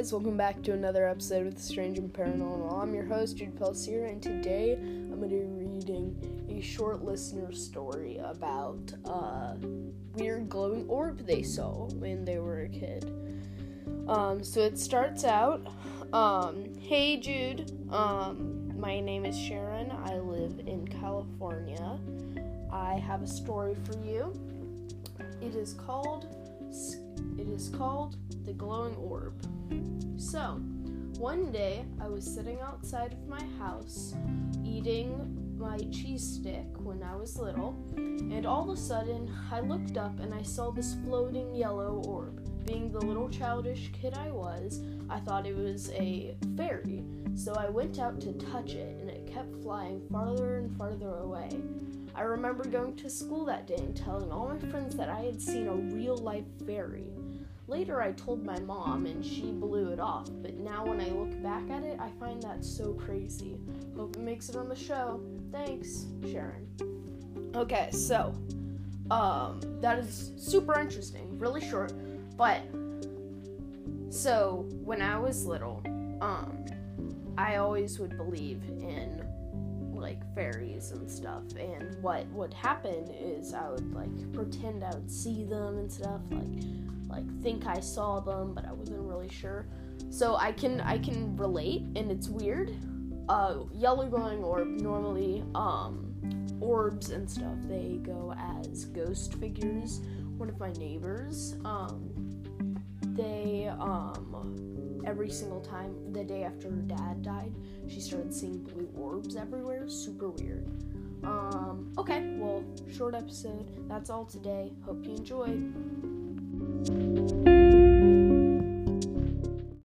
guys, welcome back to another episode of The Strange and Paranormal. I'm your host, Jude Pelsier, and today I'm going to be reading a short listener story about a weird glowing orb they saw when they were a kid. Um, so it starts out, um, Hey Jude, um, my name is Sharon. I live in California. I have a story for you. It is called it is called the glowing orb. So, one day I was sitting outside of my house eating my cheese stick when I was little, and all of a sudden I looked up and I saw this floating yellow orb. Being the little childish kid I was, I thought it was a fairy, so I went out to touch it and it kept flying farther and farther away. I remember going to school that day and telling all my friends that I had seen a real life fairy. Later, I told my mom, and she blew it off, but now when I look back at it, I find that so crazy. Hope it makes it on the show. Thanks, Sharon. Okay, so, um, that is super interesting, really short, but so when I was little, um, I always would believe in like fairies and stuff. And what would happen is I would like pretend I would see them and stuff like like think I saw them but I wasn't really sure. So I can I can relate and it's weird. Uh yellow glowing orb normally um orbs and stuff they go as ghost figures one of my neighbors um they um every single time the day after her dad died, she started seeing blue orbs everywhere. Super weird. Um, okay, well, short episode. That's all today. Hope you enjoyed.